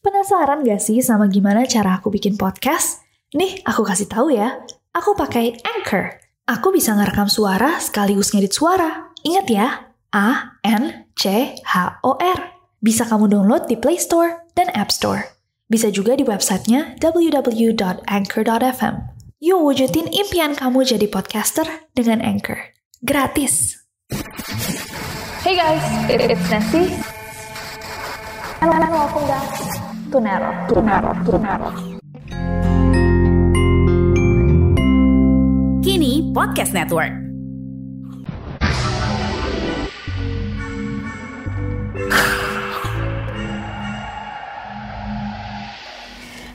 Penasaran gak sih sama gimana cara aku bikin podcast? Nih, aku kasih tahu ya. Aku pakai Anchor. Aku bisa ngerekam suara sekaligus ngedit suara. Ingat ya, A N C H O R. Bisa kamu download di Play Store dan App Store. Bisa juga di websitenya www.anchor.fm. Yuk wujudin impian kamu jadi podcaster dengan Anchor. Gratis. Hey guys, it's Nancy. And welcome back to Nero. To Nero. To Nero. Kini Podcast Network.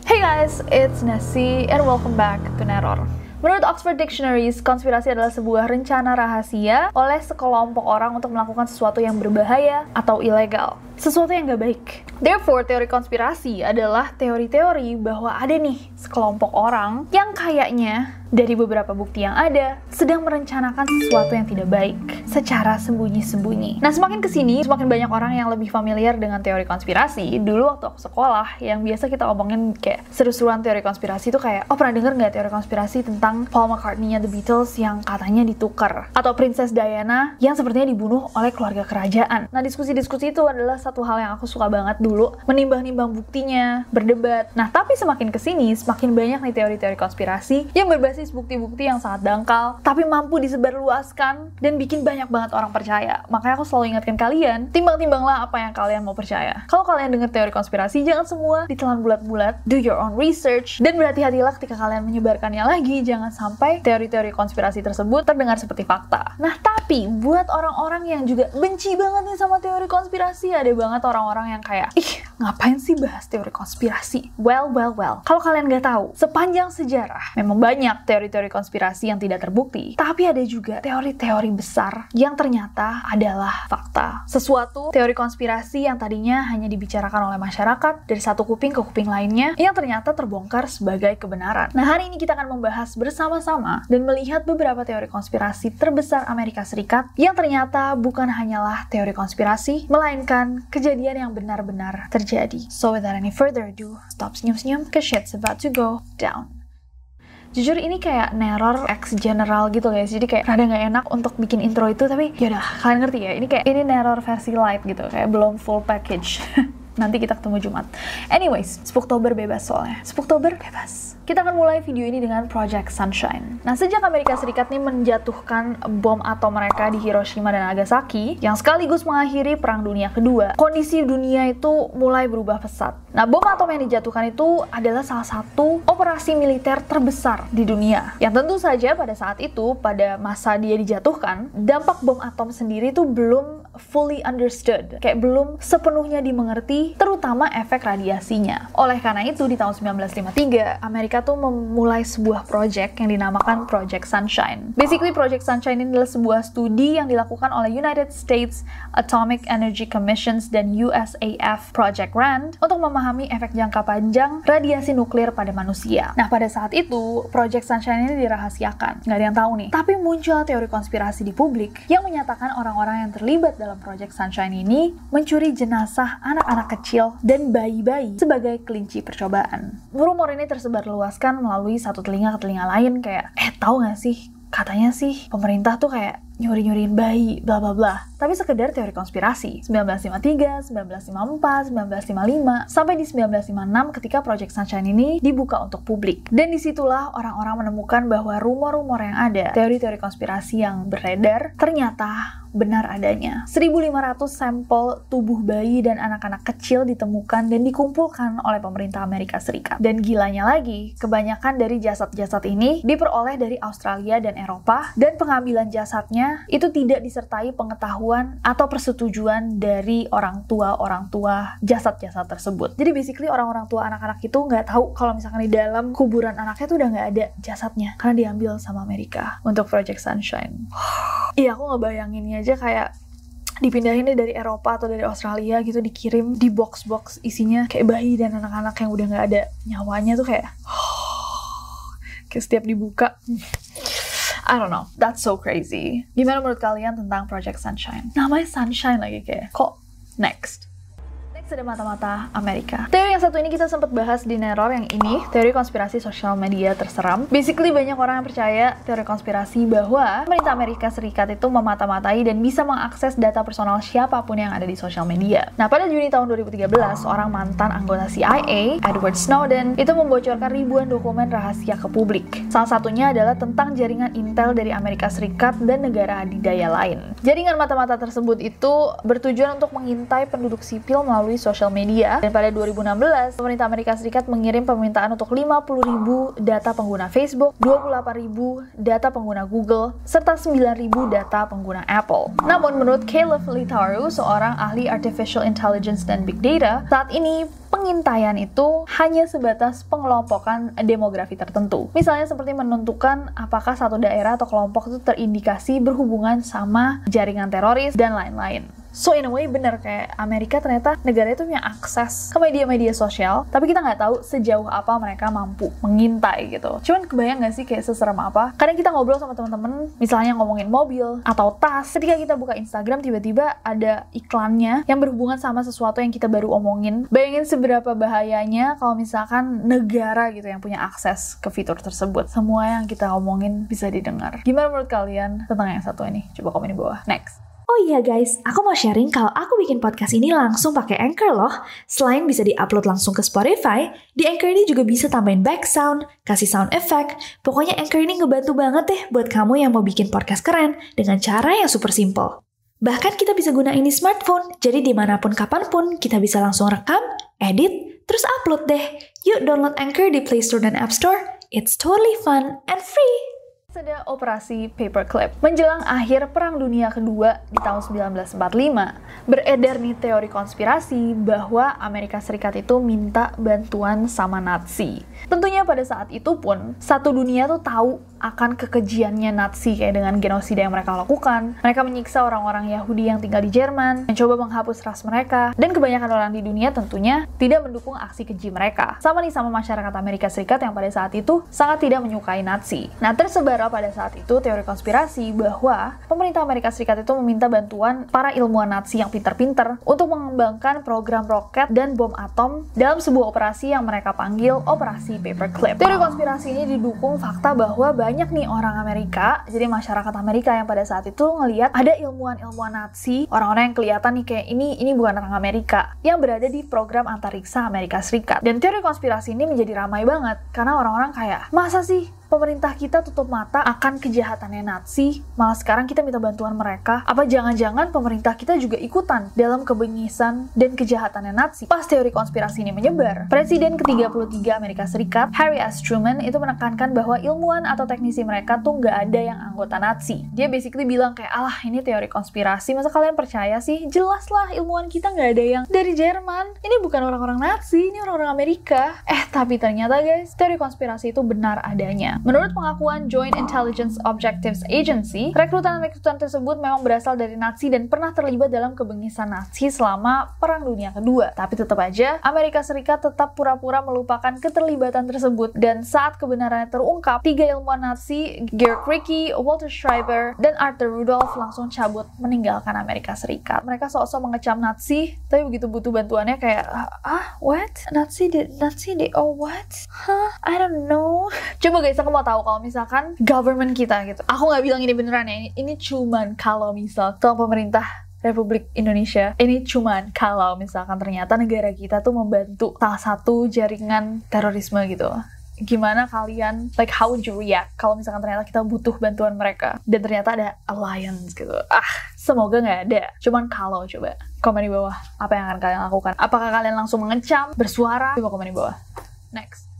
Hey guys, it's Nessie and welcome back to Neror. Menurut Oxford Dictionaries, konspirasi adalah sebuah rencana rahasia oleh sekelompok orang untuk melakukan sesuatu yang berbahaya atau ilegal. Sesuatu yang gak baik. Therefore, teori konspirasi adalah teori-teori bahwa ada nih sekelompok orang yang kayaknya dari beberapa bukti yang ada sedang merencanakan sesuatu yang tidak baik secara sembunyi-sembunyi. Nah, semakin ke sini, semakin banyak orang yang lebih familiar dengan teori konspirasi. Dulu waktu aku sekolah, yang biasa kita omongin kayak seru-seruan teori konspirasi itu kayak, oh pernah denger nggak teori konspirasi tentang Paul McCartney-nya The Beatles yang katanya ditukar? Atau Princess Diana yang sepertinya dibunuh oleh keluarga kerajaan. Nah, diskusi-diskusi itu adalah satu hal yang aku suka banget dulu, menimbang-nimbang buktinya, berdebat. Nah, tapi semakin ke sini, semakin banyak nih teori-teori konspirasi yang berbasis bukti-bukti yang sangat dangkal, tapi mampu disebarluaskan dan bikin banyak banget orang percaya. Makanya aku selalu ingatkan kalian, timbang-timbanglah apa yang kalian mau percaya. Kalau kalian dengar teori konspirasi, jangan semua ditelan bulat-bulat, do your own research, dan berhati-hatilah ketika kalian menyebarkannya lagi, jangan sampai teori-teori konspirasi tersebut terdengar seperti fakta. Nah, tapi buat orang-orang yang juga benci banget nih sama teori konspirasi, ada banget orang-orang yang kayak, ih ngapain sih bahas teori konspirasi? Well, well, well. Kalau kalian nggak tahu, sepanjang sejarah memang banyak teori-teori konspirasi yang tidak terbukti, tapi ada juga teori-teori besar yang ternyata adalah fakta. Sesuatu teori konspirasi yang tadinya hanya dibicarakan oleh masyarakat dari satu kuping ke kuping lainnya yang ternyata terbongkar sebagai kebenaran. Nah, hari ini kita akan membahas bersama-sama dan melihat beberapa teori konspirasi terbesar Amerika Serikat yang ternyata bukan hanyalah teori konspirasi, melainkan kejadian yang benar-benar terjadi. So without any further ado, stop senyum-senyum, cause shit's about to go down. Jujur ini kayak neror X general gitu guys, jadi kayak rada nggak enak untuk bikin intro itu, tapi yaudah kalian ngerti ya, ini kayak ini neror versi light gitu, kayak belum full package. Nanti kita ketemu Jumat. Anyways, Spooktober bebas soalnya. Spooktober bebas. Kita akan mulai video ini dengan Project Sunshine. Nah, sejak Amerika Serikat nih menjatuhkan bom atom mereka di Hiroshima dan Nagasaki, yang sekaligus mengakhiri Perang Dunia Kedua, kondisi dunia itu mulai berubah pesat. Nah, bom atom yang dijatuhkan itu adalah salah satu operasi militer terbesar di dunia. Yang tentu saja pada saat itu, pada masa dia dijatuhkan, dampak bom atom sendiri itu belum fully understood. Kayak belum sepenuhnya dimengerti, terutama efek radiasinya. Oleh karena itu, di tahun 1953, Amerika tuh memulai sebuah project yang dinamakan Project Sunshine. Basically, Project Sunshine ini adalah sebuah studi yang dilakukan oleh United States Atomic Energy Commissions dan USAF Project RAND untuk memahami efek jangka panjang radiasi nuklir pada manusia. Nah, pada saat itu, Project Sunshine ini dirahasiakan. Nggak ada yang tahu nih. Tapi muncul teori konspirasi di publik yang menyatakan orang-orang yang terlibat dalam Project Sunshine ini mencuri jenazah anak-anak kecil dan bayi-bayi sebagai kelinci percobaan. Rumor ini tersebar luaskan melalui satu telinga ke telinga lain kayak, eh tahu nggak sih katanya sih pemerintah tuh kayak nyuri-nyuriin bayi, bla bla bla. Tapi sekedar teori konspirasi. 1953, 1954, 1955, sampai di 1956 ketika Project Sunshine ini dibuka untuk publik. Dan di situlah orang-orang menemukan bahwa rumor-rumor yang ada, teori-teori konspirasi yang beredar, ternyata benar adanya. 1.500 sampel tubuh bayi dan anak-anak kecil ditemukan dan dikumpulkan oleh pemerintah Amerika Serikat. Dan gilanya lagi, kebanyakan dari jasad-jasad ini diperoleh dari Australia dan Eropa, dan pengambilan jasadnya itu tidak disertai pengetahuan atau persetujuan dari orang tua-orang tua jasad-jasad tersebut. Jadi basically orang-orang tua anak-anak itu nggak tahu kalau misalkan di dalam kuburan anaknya tuh udah nggak ada jasadnya karena diambil sama Amerika untuk Project Sunshine. Iya, aku ngebayanginnya aja kayak dipindahin dari Eropa atau dari Australia gitu dikirim di box-box isinya kayak bayi dan anak-anak yang udah nggak ada nyawanya tuh kayak kayak setiap dibuka I don't know, that's so crazy. Gimana menurut kalian tentang Project Sunshine? Namanya Sunshine lagi kayak, kok next? Next ada mata-mata Amerika. Teori yang satu ini kita sempat bahas di Neror yang ini, teori konspirasi sosial media terseram. Basically banyak orang yang percaya teori konspirasi bahwa pemerintah Amerika Serikat itu memata-matai dan bisa mengakses data personal siapa pun yang ada di sosial media. Nah, pada Juni tahun 2013, seorang mantan anggota CIA, Edward Snowden, itu membocorkan ribuan dokumen rahasia ke publik. Salah satunya adalah tentang jaringan intel dari Amerika Serikat dan negara adidaya lain. Jaringan mata-mata tersebut itu bertujuan untuk mengintai penduduk sipil melalui melalui sosial media. Dan pada 2016, pemerintah Amerika Serikat mengirim permintaan untuk 50.000 data pengguna Facebook, 28.000 data pengguna Google, serta 9.000 data pengguna Apple. Namun menurut Caleb Litaru, seorang ahli artificial intelligence dan big data, saat ini pengintaian itu hanya sebatas pengelompokan demografi tertentu. Misalnya seperti menentukan apakah satu daerah atau kelompok itu terindikasi berhubungan sama jaringan teroris dan lain-lain. So in a way bener kayak Amerika ternyata negara itu punya akses ke media-media sosial, tapi kita nggak tahu sejauh apa mereka mampu mengintai gitu. Cuman kebayang nggak sih kayak seserem apa? Kadang kita ngobrol sama teman-teman, misalnya ngomongin mobil atau tas, ketika kita buka Instagram tiba-tiba ada iklannya yang berhubungan sama sesuatu yang kita baru omongin. Bayangin seberapa bahayanya kalau misalkan negara gitu yang punya akses ke fitur tersebut. Semua yang kita omongin bisa didengar. Gimana menurut kalian tentang yang satu ini? Coba komen di bawah. Next. Oh iya guys, aku mau sharing kalau aku bikin podcast ini langsung pakai Anchor loh. Selain bisa diupload langsung ke Spotify, di Anchor ini juga bisa tambahin back sound, kasih sound effect. Pokoknya Anchor ini ngebantu banget deh buat kamu yang mau bikin podcast keren dengan cara yang super simple. Bahkan kita bisa gunain di smartphone, jadi di mana pun kapan pun kita bisa langsung rekam, edit, terus upload deh. Yuk download Anchor di Play Store dan App Store. It's totally fun and free. Ada operasi Paperclip. Menjelang akhir Perang Dunia Kedua di tahun 1945, beredar nih teori konspirasi bahwa Amerika Serikat itu minta bantuan sama Nazi. Tentunya pada saat itu pun, satu dunia tuh tahu akan kekejiannya Nazi kayak dengan genosida yang mereka lakukan. Mereka menyiksa orang-orang Yahudi yang tinggal di Jerman, mencoba menghapus ras mereka, dan kebanyakan orang di dunia tentunya tidak mendukung aksi keji mereka. Sama nih sama masyarakat Amerika Serikat yang pada saat itu sangat tidak menyukai Nazi. Nah, tersebar pada saat itu teori konspirasi bahwa pemerintah Amerika Serikat itu meminta bantuan para ilmuwan Nazi yang pinter-pinter untuk mengembangkan program roket dan bom atom dalam sebuah operasi yang mereka panggil Operasi Paperclip. Teori konspirasi ini didukung fakta bahwa banyak nih orang Amerika, jadi masyarakat Amerika yang pada saat itu ngelihat ada ilmuwan-ilmuwan Nazi, orang-orang yang kelihatan nih kayak ini ini bukan orang Amerika, yang berada di program antariksa Amerika Serikat. Dan teori konspirasi ini menjadi ramai banget karena orang-orang kayak masa sih pemerintah kita tutup mata akan kejahatannya Nazi, malah sekarang kita minta bantuan mereka. Apa jangan-jangan pemerintah kita juga ikutan dalam kebengisan dan kejahatannya Nazi? Pas teori konspirasi ini menyebar, Presiden ke-33 Amerika Serikat, Harry S. Truman, itu menekankan bahwa ilmuwan atau teknisi mereka tuh nggak ada yang anggota Nazi. Dia basically bilang kayak, alah ini teori konspirasi, masa kalian percaya sih? Jelaslah ilmuwan kita nggak ada yang dari Jerman. Ini bukan orang-orang Nazi, ini orang-orang Amerika. Eh, tapi ternyata guys, teori konspirasi itu benar adanya. Menurut pengakuan Joint Intelligence Objectives Agency, rekrutan-rekrutan tersebut memang berasal dari Nazi dan pernah terlibat dalam kebengisan Nazi selama Perang Dunia Kedua. Tapi tetap aja, Amerika Serikat tetap pura-pura melupakan keterlibatan tersebut dan saat kebenarannya terungkap, tiga ilmuwan Nazi, Georg Ricky, Walter Schreiber, dan Arthur Rudolph langsung cabut meninggalkan Amerika Serikat. Mereka sok-sok mengecam Nazi, tapi begitu butuh bantuannya kayak, ah, what? Nazi did, Nazi did, oh what? Huh? I don't know. Coba guys, aku mau tahu kalau misalkan government kita gitu. Aku nggak bilang ini beneran ya. Ini, ini cuman kalau misal tolong pemerintah Republik Indonesia ini cuman kalau misalkan ternyata negara kita tuh membantu salah satu jaringan terorisme gitu. Gimana kalian like how would you react kalau misalkan ternyata kita butuh bantuan mereka? Dan ternyata ada alliance gitu. Ah semoga nggak ada. Cuman kalau coba. Komen di bawah apa yang akan kalian lakukan. Apakah kalian langsung mengecam bersuara? Coba komen di bawah. Next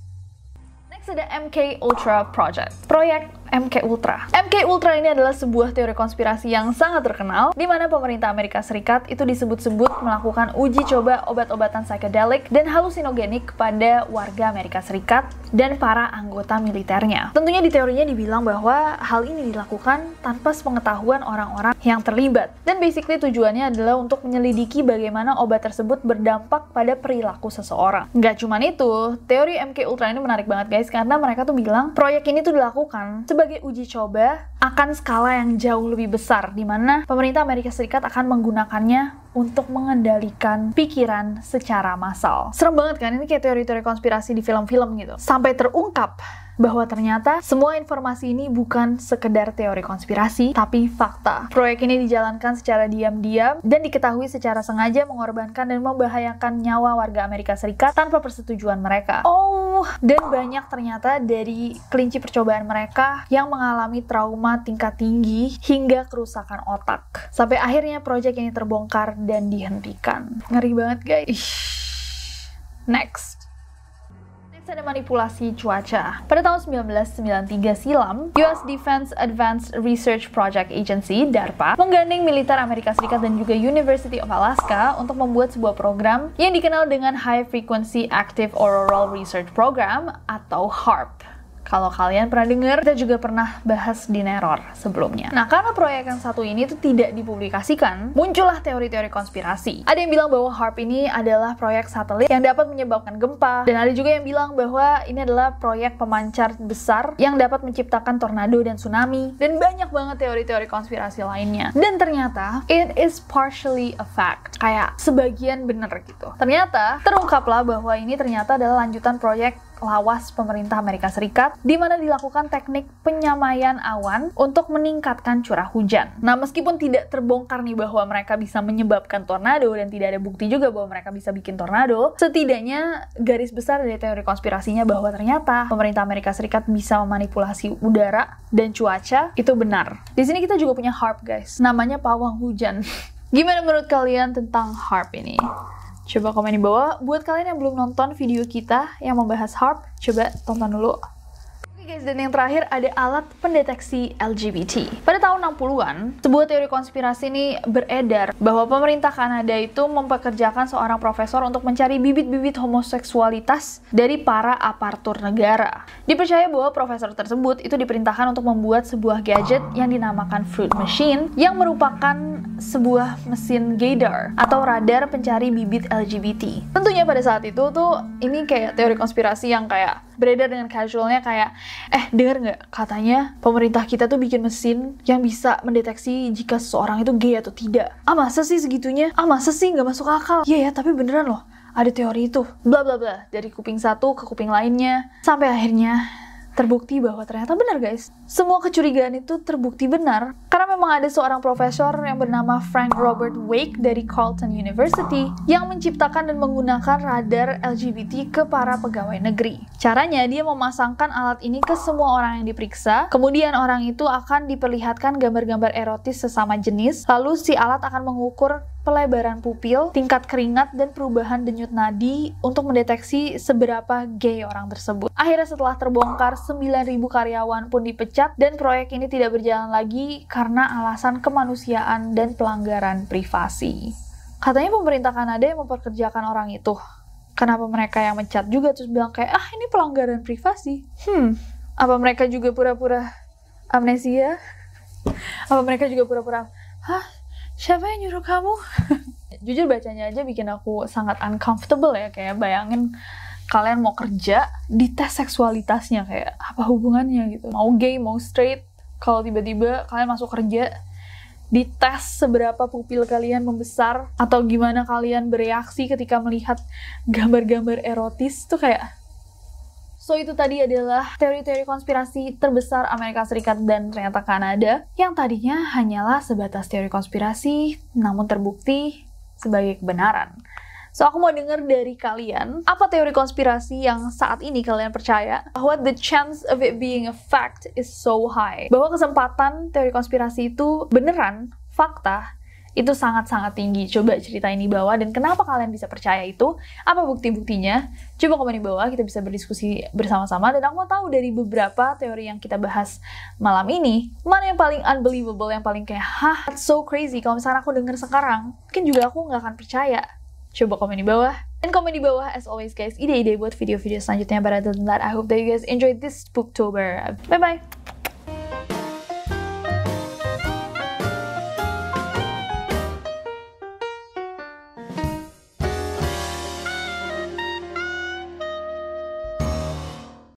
next ada MK Ultra Project. Proyek MK Ultra. MK Ultra ini adalah sebuah teori konspirasi yang sangat terkenal, di mana pemerintah Amerika Serikat itu disebut-sebut melakukan uji coba obat-obatan psychedelic dan halusinogenik kepada warga Amerika Serikat dan para anggota militernya. Tentunya di teorinya dibilang bahwa hal ini dilakukan tanpa sepengetahuan orang-orang yang terlibat. Dan basically tujuannya adalah untuk menyelidiki bagaimana obat tersebut berdampak pada perilaku seseorang. Nggak cuman itu, teori MK Ultra ini menarik banget guys, karena mereka tuh bilang proyek ini tuh dilakukan sebagai uji coba akan skala yang jauh lebih besar, di mana pemerintah Amerika Serikat akan menggunakannya untuk mengendalikan pikiran secara massal. Serem banget kan? Ini kayak teori-teori konspirasi di film-film gitu. Sampai terungkap bahwa ternyata semua informasi ini bukan sekedar teori konspirasi, tapi fakta. Proyek ini dijalankan secara diam-diam dan diketahui secara sengaja mengorbankan dan membahayakan nyawa warga Amerika Serikat tanpa persetujuan mereka. Oh, dan banyak ternyata dari kelinci percobaan mereka yang mengalami trauma tingkat tinggi hingga kerusakan otak. Sampai akhirnya proyek ini terbongkar dan dihentikan. Ngeri banget guys. Next ada manipulasi cuaca. Pada tahun 1993 silam, US Defense Advanced Research Project Agency, DARPA, menggandeng militer Amerika Serikat dan juga University of Alaska untuk membuat sebuah program yang dikenal dengan High Frequency Active Auroral Research Program atau HARP. Kalau kalian pernah dengar, kita juga pernah bahas di Neror sebelumnya. Nah, karena proyek yang satu ini tuh tidak dipublikasikan, muncullah teori-teori konspirasi. Ada yang bilang bahwa HARP ini adalah proyek satelit yang dapat menyebabkan gempa, dan ada juga yang bilang bahwa ini adalah proyek pemancar besar yang dapat menciptakan tornado dan tsunami, dan banyak banget teori-teori konspirasi lainnya. Dan ternyata, it is partially a fact. Kayak sebagian bener gitu. Ternyata, terungkaplah bahwa ini ternyata adalah lanjutan proyek lawas pemerintah Amerika Serikat di mana dilakukan teknik penyamaian awan untuk meningkatkan curah hujan. Nah, meskipun tidak terbongkar nih bahwa mereka bisa menyebabkan tornado dan tidak ada bukti juga bahwa mereka bisa bikin tornado, setidaknya garis besar dari teori konspirasinya bahwa ternyata pemerintah Amerika Serikat bisa memanipulasi udara dan cuaca itu benar. Di sini kita juga punya HARP guys, namanya pawang hujan. Gimana menurut kalian tentang HARP ini? Coba komen di bawah. Buat kalian yang belum nonton video kita yang membahas harp, coba tonton dulu guys, dan yang terakhir ada alat pendeteksi LGBT. Pada tahun 60-an, sebuah teori konspirasi ini beredar bahwa pemerintah Kanada itu mempekerjakan seorang profesor untuk mencari bibit-bibit homoseksualitas dari para apartur negara. Dipercaya bahwa profesor tersebut itu diperintahkan untuk membuat sebuah gadget yang dinamakan Fruit Machine yang merupakan sebuah mesin gaydar atau radar pencari bibit LGBT. Tentunya pada saat itu tuh ini kayak teori konspirasi yang kayak beredar dengan casualnya kayak eh denger nggak? Katanya pemerintah kita tuh bikin mesin yang bisa mendeteksi jika seseorang itu gay atau tidak. Ah masa sih segitunya? Ah masa sih? Nggak masuk akal. Iya ya tapi beneran loh ada teori itu. Bla bla bla dari kuping satu ke kuping lainnya. Sampai akhirnya terbukti bahwa ternyata benar guys. Semua kecurigaan itu terbukti benar karena memang ada seorang profesor yang bernama Frank Robert Wake dari Carleton University yang menciptakan dan menggunakan radar LGBT ke para pegawai negeri. Caranya dia memasangkan alat ini ke semua orang yang diperiksa, kemudian orang itu akan diperlihatkan gambar-gambar erotis sesama jenis, lalu si alat akan mengukur pelebaran pupil, tingkat keringat, dan perubahan denyut nadi untuk mendeteksi seberapa gay orang tersebut. Akhirnya setelah terbongkar, 9.000 karyawan pun dipecat dan proyek ini tidak berjalan lagi karena alasan kemanusiaan dan pelanggaran privasi. Katanya pemerintah Kanada yang memperkerjakan orang itu. Kenapa mereka yang mencat juga terus bilang kayak, ah ini pelanggaran privasi? Hmm, apa mereka juga pura-pura amnesia? Apa mereka juga pura-pura, hah siapa yang nyuruh kamu? Jujur bacanya aja bikin aku sangat uncomfortable ya, kayak bayangin kalian mau kerja di tes seksualitasnya kayak apa hubungannya gitu. Mau gay, mau straight, kalau tiba-tiba kalian masuk kerja di tes seberapa pupil kalian membesar atau gimana kalian bereaksi ketika melihat gambar-gambar erotis tuh kayak So itu tadi adalah teori-teori konspirasi terbesar Amerika Serikat dan ternyata Kanada yang tadinya hanyalah sebatas teori konspirasi namun terbukti sebagai kebenaran. So aku mau denger dari kalian apa teori konspirasi yang saat ini kalian percaya bahwa the chance of it being a fact is so high. Bahwa kesempatan teori konspirasi itu beneran fakta itu sangat-sangat tinggi. Coba ceritain di bawah dan kenapa kalian bisa percaya itu? Apa bukti-buktinya? Coba komen di bawah, kita bisa berdiskusi bersama-sama dan aku mau tahu dari beberapa teori yang kita bahas malam ini, mana yang paling unbelievable, yang paling kayak, hah, that's so crazy. Kalau misalnya aku denger sekarang, mungkin juga aku nggak akan percaya. Coba komen di bawah. Dan komen di bawah, as always guys, ide-ide buat video-video selanjutnya. But other than that, I hope that you guys enjoyed this Spooktober. Bye-bye!